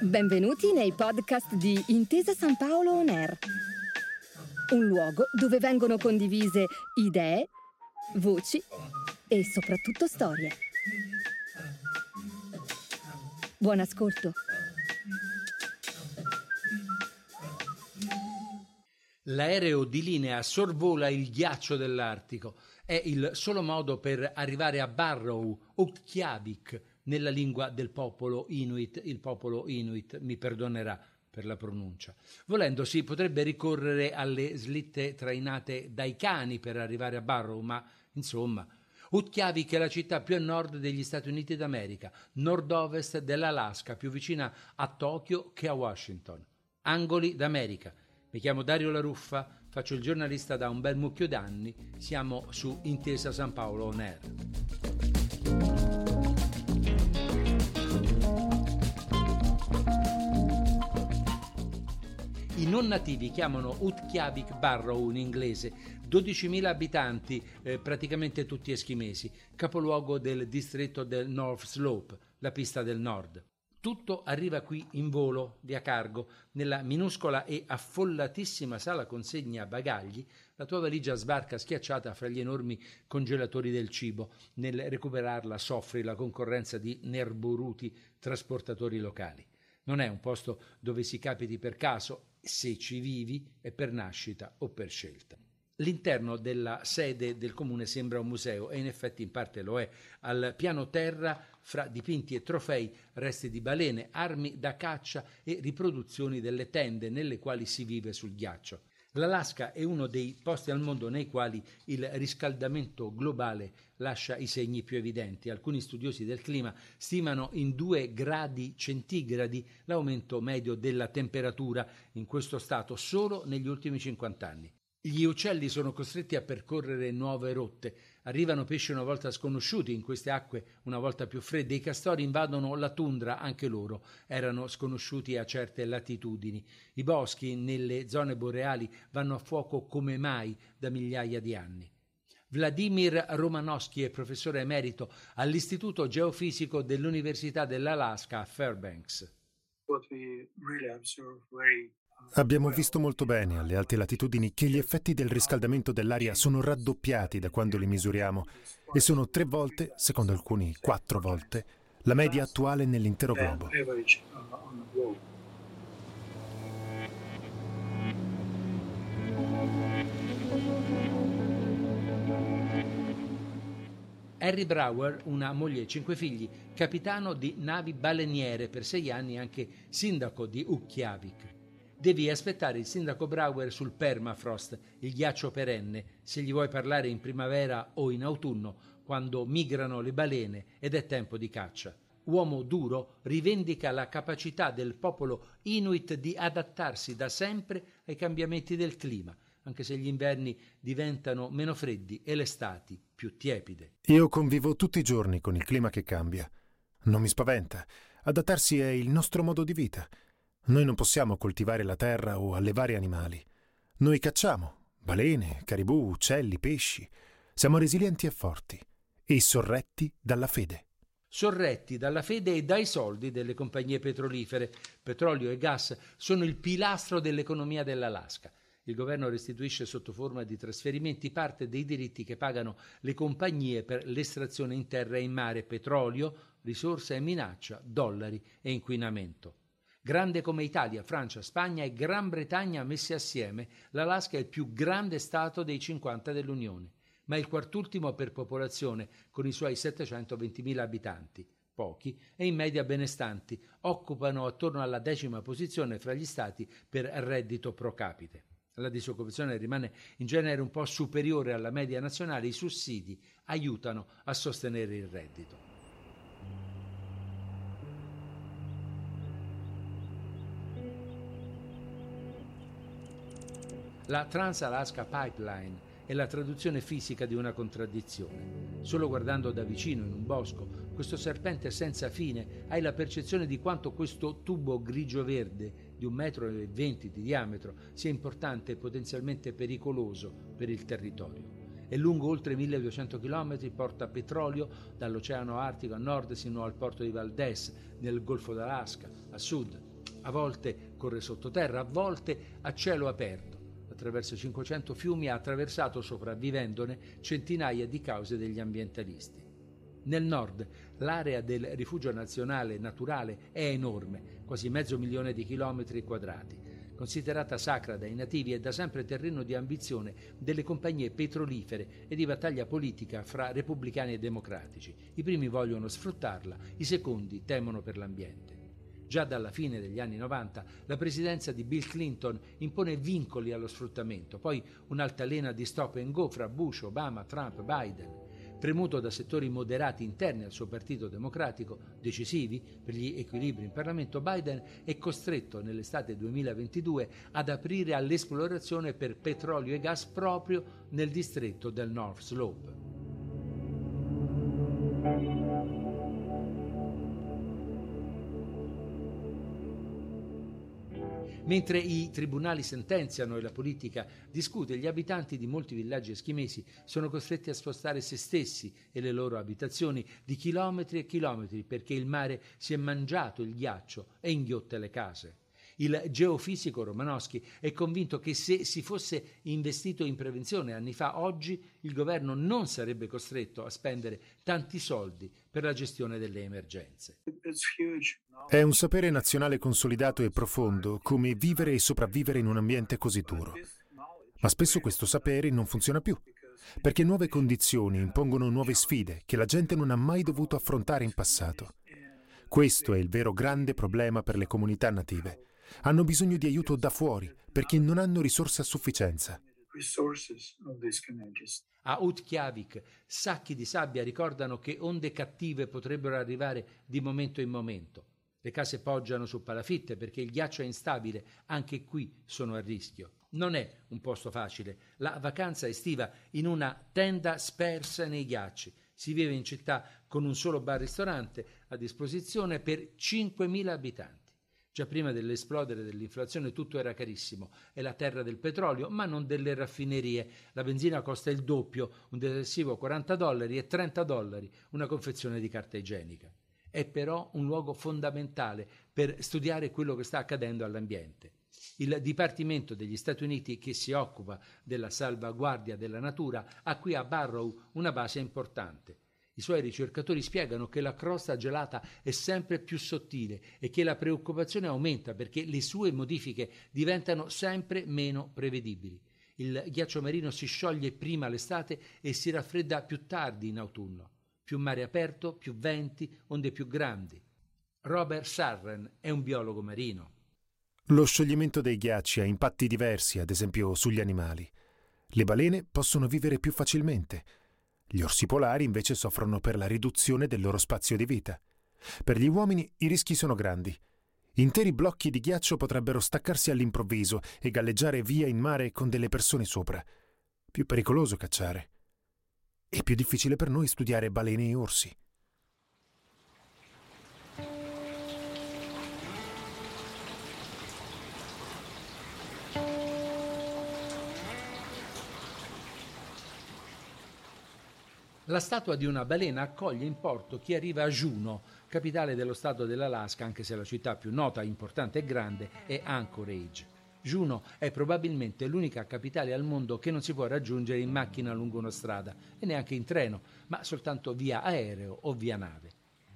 Benvenuti nei podcast di Intesa San Paolo On Air, un luogo dove vengono condivise idee, voci e soprattutto storie. Buon ascolto. L'aereo di linea sorvola il ghiaccio dell'Artico. È il solo modo per arrivare a Barrow, Utqiagvik, nella lingua del popolo Inuit. Il popolo Inuit mi perdonerà per la pronuncia. Volendo si potrebbe ricorrere alle slitte trainate dai cani per arrivare a Barrow, ma insomma, Utqiagvik è la città più a nord degli Stati Uniti d'America, nord-ovest dell'Alaska, più vicina a Tokyo che a Washington. Angoli d'America mi chiamo Dario La Ruffa, faccio il giornalista da un bel mucchio d'anni, siamo su Intesa San Paolo On Air. I non nativi chiamano Utqiagvik Barrow in inglese, 12.000 abitanti, eh, praticamente tutti eschimesi, capoluogo del distretto del North Slope, la pista del nord. Tutto arriva qui in volo, via cargo, nella minuscola e affollatissima sala consegna bagagli. La tua valigia sbarca schiacciata fra gli enormi congelatori del cibo. Nel recuperarla soffri la concorrenza di nerboruti trasportatori locali. Non è un posto dove si capiti per caso, se ci vivi è per nascita o per scelta. L'interno della sede del comune sembra un museo e in effetti in parte lo è. Al piano terra, fra dipinti e trofei, resti di balene, armi da caccia e riproduzioni delle tende nelle quali si vive sul ghiaccio. L'Alaska è uno dei posti al mondo nei quali il riscaldamento globale lascia i segni più evidenti. Alcuni studiosi del clima stimano in 2 gradi centigradi l'aumento medio della temperatura in questo stato solo negli ultimi 50 anni. Gli uccelli sono costretti a percorrere nuove rotte, arrivano pesci una volta sconosciuti in queste acque una volta più fredde, i castori invadono la tundra, anche loro erano sconosciuti a certe latitudini, i boschi nelle zone boreali vanno a fuoco come mai da migliaia di anni. Vladimir Romanowski è professore emerito all'Istituto Geofisico dell'Università dell'Alaska a Fairbanks. What we really observe very Abbiamo visto molto bene alle alte latitudini che gli effetti del riscaldamento dell'aria sono raddoppiati da quando li misuriamo e sono tre volte, secondo alcuni quattro volte, la media attuale nell'intero globo. Harry Brower, una moglie e cinque figli, capitano di navi baleniere per sei anni e anche sindaco di Ukkiavik. Devi aspettare il sindaco Brauer sul permafrost, il ghiaccio perenne, se gli vuoi parlare in primavera o in autunno, quando migrano le balene ed è tempo di caccia. Uomo duro rivendica la capacità del popolo Inuit di adattarsi da sempre ai cambiamenti del clima, anche se gli inverni diventano meno freddi e le estati più tiepide. Io convivo tutti i giorni con il clima che cambia. Non mi spaventa. Adattarsi è il nostro modo di vita. Noi non possiamo coltivare la terra o allevare animali. Noi cacciamo balene, caribù, uccelli, pesci. Siamo resilienti e forti e sorretti dalla fede. Sorretti dalla fede e dai soldi delle compagnie petrolifere. Petrolio e gas sono il pilastro dell'economia dell'Alaska. Il governo restituisce sotto forma di trasferimenti parte dei diritti che pagano le compagnie per l'estrazione in terra e in mare, petrolio, risorsa e minaccia, dollari e inquinamento. Grande come Italia, Francia, Spagna e Gran Bretagna messi assieme, l'Alaska è il più grande Stato dei 50 dell'Unione, ma il quartultimo per popolazione, con i suoi 720.000 abitanti. Pochi e in media benestanti, occupano attorno alla decima posizione fra gli stati per reddito pro capite. La disoccupazione rimane in genere un po' superiore alla media nazionale, i sussidi aiutano a sostenere il reddito. La Trans-Alaska Pipeline è la traduzione fisica di una contraddizione. Solo guardando da vicino in un bosco questo serpente senza fine hai la percezione di quanto questo tubo grigio-verde di un metro e venti di diametro sia importante e potenzialmente pericoloso per il territorio. È lungo oltre 1200 km, porta petrolio dall'Oceano Artico a nord sino al porto di Valdez, nel Golfo d'Alaska, a sud. A volte corre sottoterra, a volte a cielo aperto. Attraverso 500 fiumi ha attraversato, sopravvivendone, centinaia di cause degli ambientalisti. Nel nord l'area del rifugio nazionale naturale è enorme, quasi mezzo milione di chilometri quadrati considerata sacra dai nativi e da sempre terreno di ambizione delle compagnie petrolifere e di battaglia politica fra repubblicani e democratici. I primi vogliono sfruttarla, i secondi temono per l'ambiente. Già dalla fine degli anni 90 la presidenza di Bill Clinton impone vincoli allo sfruttamento, poi un'altalena di stop and go fra Bush, Obama, Trump, Biden premuto da settori moderati interni al suo partito democratico, decisivi per gli equilibri in Parlamento, Biden è costretto nell'estate 2022 ad aprire all'esplorazione per petrolio e gas proprio nel distretto del North Slope. Mentre i tribunali sentenziano e la politica discute, gli abitanti di molti villaggi eschimesi sono costretti a spostare se stessi e le loro abitazioni di chilometri e chilometri perché il mare si è mangiato il ghiaccio e inghiotte le case. Il geofisico Romanowski è convinto che se si fosse investito in prevenzione anni fa, oggi il governo non sarebbe costretto a spendere tanti soldi per la gestione delle emergenze. È un sapere nazionale consolidato e profondo come vivere e sopravvivere in un ambiente così duro. Ma spesso questo sapere non funziona più, perché nuove condizioni impongono nuove sfide che la gente non ha mai dovuto affrontare in passato. Questo è il vero grande problema per le comunità native hanno bisogno di aiuto da fuori perché non hanno risorse a sufficienza. A Utkiavik, sacchi di sabbia ricordano che onde cattive potrebbero arrivare di momento in momento. Le case poggiano su palafitte perché il ghiaccio è instabile, anche qui sono a rischio. Non è un posto facile. La vacanza estiva in una tenda spersa nei ghiacci. Si vive in città con un solo bar-ristorante a disposizione per 5.000 abitanti. Già prima dell'esplodere dell'inflazione tutto era carissimo, è la terra del petrolio, ma non delle raffinerie. La benzina costa il doppio, un detersivo 40 dollari e 30 dollari una confezione di carta igienica. È però un luogo fondamentale per studiare quello che sta accadendo all'ambiente. Il Dipartimento degli Stati Uniti che si occupa della salvaguardia della natura ha qui a Barrow una base importante. I suoi ricercatori spiegano che la crosta gelata è sempre più sottile e che la preoccupazione aumenta perché le sue modifiche diventano sempre meno prevedibili. Il ghiaccio marino si scioglie prima l'estate e si raffredda più tardi in autunno. Più mare aperto, più venti, onde più grandi. Robert Sarren è un biologo marino. Lo scioglimento dei ghiacci ha impatti diversi, ad esempio sugli animali. Le balene possono vivere più facilmente gli orsi polari invece soffrono per la riduzione del loro spazio di vita. Per gli uomini i rischi sono grandi. Interi blocchi di ghiaccio potrebbero staccarsi all'improvviso e galleggiare via in mare con delle persone sopra. Più pericoloso cacciare. E più difficile per noi studiare balene e orsi. La statua di una balena accoglie in porto chi arriva a Juneau, capitale dello stato dell'Alaska, anche se la città più nota, importante e grande è Anchorage. Juneau è probabilmente l'unica capitale al mondo che non si può raggiungere in macchina lungo una strada e neanche in treno, ma soltanto via aereo o via nave.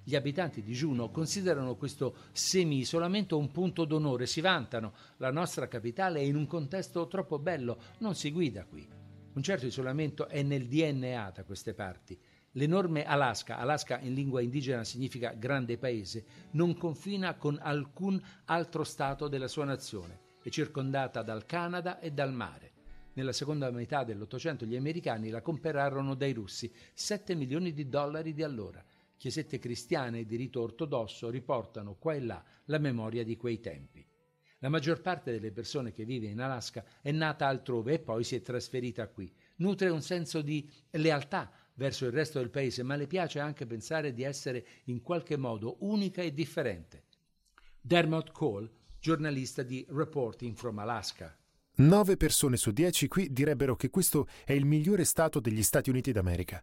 Gli abitanti di Juneau considerano questo semi-isolamento un punto d'onore, si vantano, la nostra capitale è in un contesto troppo bello, non si guida qui. Un certo isolamento è nel DNA da queste parti. L'enorme Alaska, Alaska in lingua indigena significa grande paese, non confina con alcun altro stato della sua nazione. È circondata dal Canada e dal mare. Nella seconda metà dell'Ottocento gli americani la comperarono dai russi, 7 milioni di dollari di allora. Chiesette cristiane di rito ortodosso riportano qua e là la memoria di quei tempi. La maggior parte delle persone che vive in Alaska è nata altrove e poi si è trasferita qui. Nutre un senso di lealtà verso il resto del paese, ma le piace anche pensare di essere in qualche modo unica e differente. Dermot Cole, giornalista di Reporting from Alaska. Nove persone su dieci qui direbbero che questo è il migliore stato degli Stati Uniti d'America.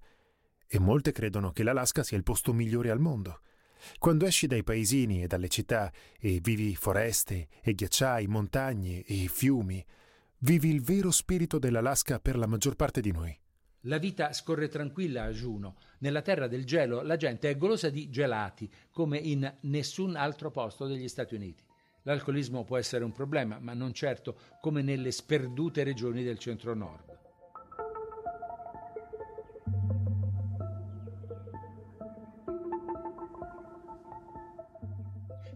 E molte credono che l'Alaska sia il posto migliore al mondo. Quando esci dai paesini e dalle città e vivi foreste e ghiacciai, montagne e fiumi, vivi il vero spirito dell'Alaska per la maggior parte di noi. La vita scorre tranquilla a Juno. Nella terra del gelo la gente è golosa di gelati, come in nessun altro posto degli Stati Uniti. L'alcolismo può essere un problema, ma non certo come nelle sperdute regioni del centro-nord.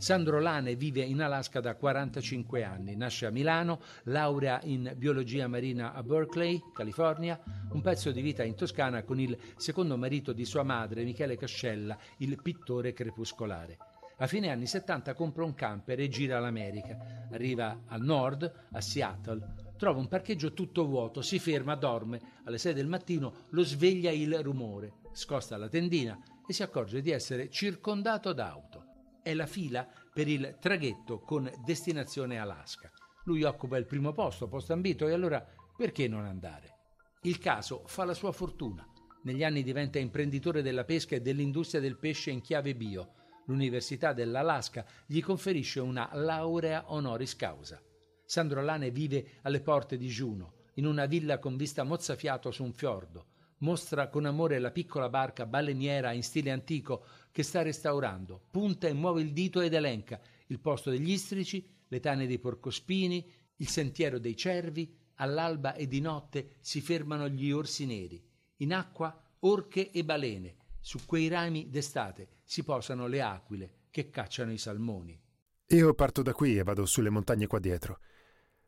Sandro Lane vive in Alaska da 45 anni, nasce a Milano, laurea in biologia marina a Berkeley, California, un pezzo di vita in Toscana con il secondo marito di sua madre, Michele Cascella, il pittore crepuscolare. A fine anni 70 compra un camper e gira l'America. Arriva al nord, a Seattle, trova un parcheggio tutto vuoto, si ferma, dorme. Alle 6 del mattino lo sveglia il rumore, scosta la tendina e si accorge di essere circondato d'auto è la fila per il traghetto con destinazione Alaska. Lui occupa il primo posto, posto ambito, e allora perché non andare? Il caso fa la sua fortuna. Negli anni diventa imprenditore della pesca e dell'industria del pesce in chiave bio. L'Università dell'Alaska gli conferisce una laurea honoris causa. Sandro Lane vive alle porte di Juno, in una villa con vista mozzafiato su un fiordo mostra con amore la piccola barca baleniera in stile antico che sta restaurando, punta e muove il dito ed elenca il posto degli istrici, le tane dei porcospini, il sentiero dei cervi, all'alba e di notte si fermano gli orsi neri, in acqua orche e balene, su quei rami d'estate si posano le aquile che cacciano i salmoni. Io parto da qui e vado sulle montagne qua dietro.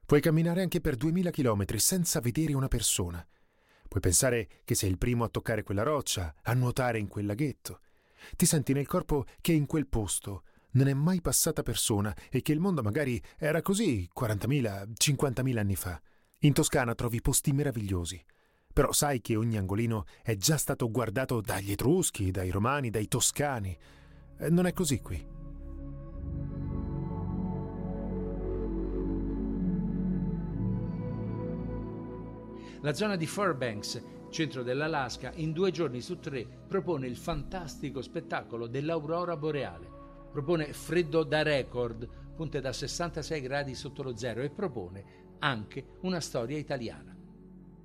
Puoi camminare anche per duemila chilometri senza vedere una persona. Puoi pensare che sei il primo a toccare quella roccia, a nuotare in quel laghetto. Ti senti nel corpo che in quel posto non è mai passata persona e che il mondo magari era così 40.000, 50.000 anni fa. In Toscana trovi posti meravigliosi. Però sai che ogni angolino è già stato guardato dagli Etruschi, dai Romani, dai Toscani. Eh, non è così qui. La zona di Fairbanks, centro dell'Alaska, in due giorni su tre propone il fantastico spettacolo dell'aurora boreale. Propone freddo da record, punte da 66 gradi sotto lo zero e propone anche una storia italiana.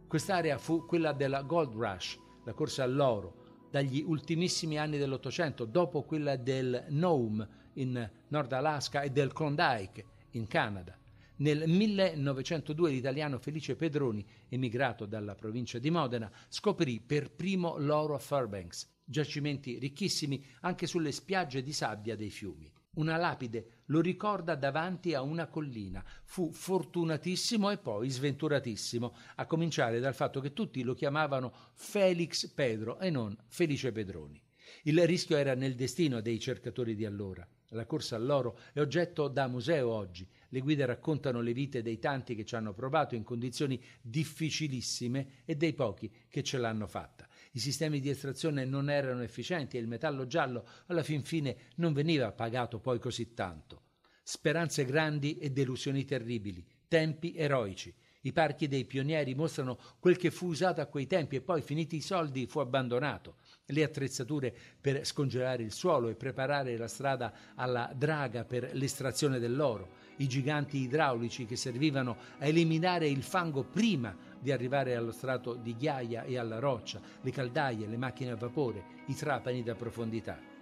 Quest'area fu quella della Gold Rush, la corsa all'oro, dagli ultimissimi anni dell'Ottocento, dopo quella del Nome in Nord Alaska e del Klondike in Canada. Nel 1902 l'italiano Felice Pedroni, emigrato dalla provincia di Modena, scoprì per primo l'oro a Fairbanks, giacimenti ricchissimi anche sulle spiagge di sabbia dei fiumi. Una lapide lo ricorda davanti a una collina. Fu fortunatissimo e poi sventuratissimo, a cominciare dal fatto che tutti lo chiamavano Felix Pedro e non Felice Pedroni. Il rischio era nel destino dei cercatori di allora. La corsa all'oro è oggetto da museo oggi. Le guide raccontano le vite dei tanti che ci hanno provato in condizioni difficilissime e dei pochi che ce l'hanno fatta. I sistemi di estrazione non erano efficienti e il metallo giallo alla fin fine non veniva pagato poi così tanto. Speranze grandi e delusioni terribili, tempi eroici. I parchi dei pionieri mostrano quel che fu usato a quei tempi e poi, finiti i soldi, fu abbandonato. Le attrezzature per scongelare il suolo e preparare la strada alla draga per l'estrazione dell'oro, i giganti idraulici che servivano a eliminare il fango prima di arrivare allo strato di ghiaia e alla roccia, le caldaie, le macchine a vapore, i trapani da profondità.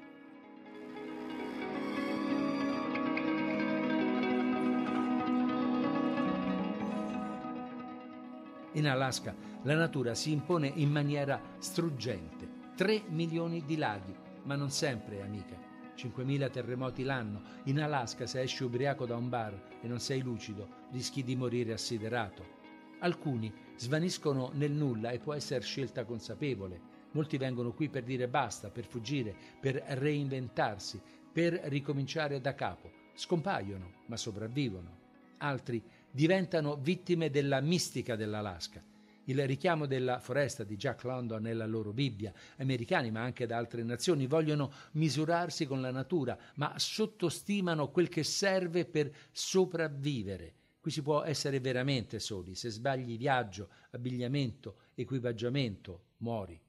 In Alaska la natura si impone in maniera struggente. 3 milioni di laghi, ma non sempre, amica. 5.000 terremoti l'anno. In Alaska se esci ubriaco da un bar e non sei lucido, rischi di morire assiderato. Alcuni svaniscono nel nulla e può essere scelta consapevole. Molti vengono qui per dire basta, per fuggire, per reinventarsi, per ricominciare da capo. Scompaiono, ma sopravvivono. Altri diventano vittime della mistica dell'Alaska. Il richiamo della foresta di Jack London nella loro Bibbia, americani ma anche da altre nazioni, vogliono misurarsi con la natura, ma sottostimano quel che serve per sopravvivere. Qui si può essere veramente soli. Se sbagli viaggio, abbigliamento, equipaggiamento, muori.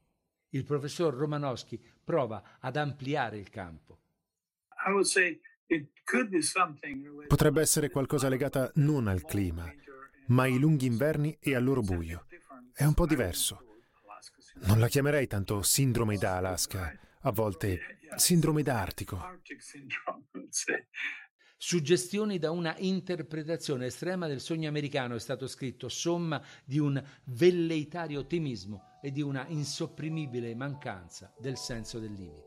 Il professor Romanowski prova ad ampliare il campo. Potrebbe essere qualcosa legata non al clima, ma ai lunghi inverni e al loro buio. È un po' diverso. Non la chiamerei tanto sindrome da Alaska, a volte sindrome da Artico. Suggestioni da una interpretazione estrema del sogno americano è stato scritto, somma di un velleitario ottimismo e di una insopprimibile mancanza del senso del limite.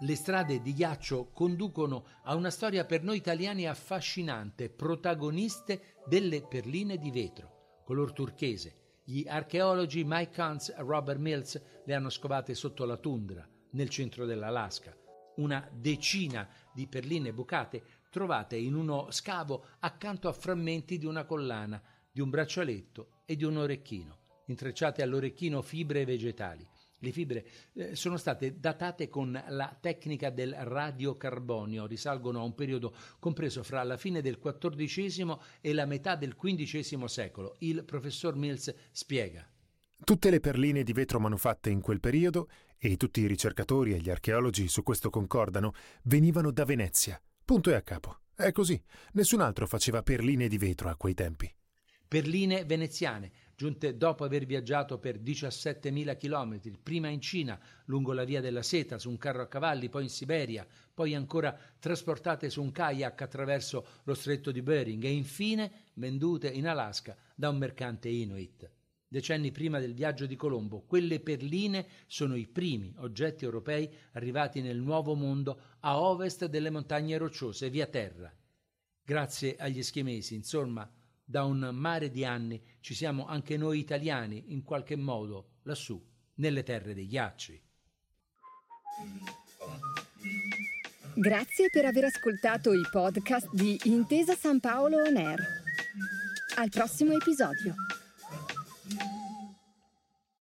Le strade di ghiaccio conducono a una storia per noi italiani affascinante, protagoniste delle perline di vetro, color turchese, gli archeologi Mike Huntz e Robert Mills le hanno scovate sotto la tundra, nel centro dell'Alaska. Una decina di perline bucate trovate in uno scavo accanto a frammenti di una collana, di un braccialetto e di un orecchino, intrecciate all'orecchino fibre vegetali. Le fibre eh, sono state datate con la tecnica del radiocarbonio, risalgono a un periodo compreso fra la fine del XIV e la metà del XV secolo. Il professor Mills spiega. Tutte le perline di vetro manufatte in quel periodo, e tutti i ricercatori e gli archeologi su questo concordano, venivano da Venezia. Punto e a capo. È così. Nessun altro faceva perline di vetro a quei tempi. Perline veneziane, giunte dopo aver viaggiato per 17.000 chilometri, prima in Cina, lungo la via della seta, su un carro a cavalli, poi in Siberia, poi ancora trasportate su un kayak attraverso lo stretto di Bering e infine vendute in Alaska da un mercante Inuit. Decenni prima del viaggio di Colombo, quelle perline sono i primi oggetti europei arrivati nel Nuovo Mondo a ovest delle montagne rocciose via terra. Grazie agli eschimesi, insomma, da un mare di anni ci siamo anche noi italiani, in qualche modo, lassù, nelle terre dei ghiacci. Grazie per aver ascoltato i podcast di Intesa San Paolo On Air. Al prossimo episodio.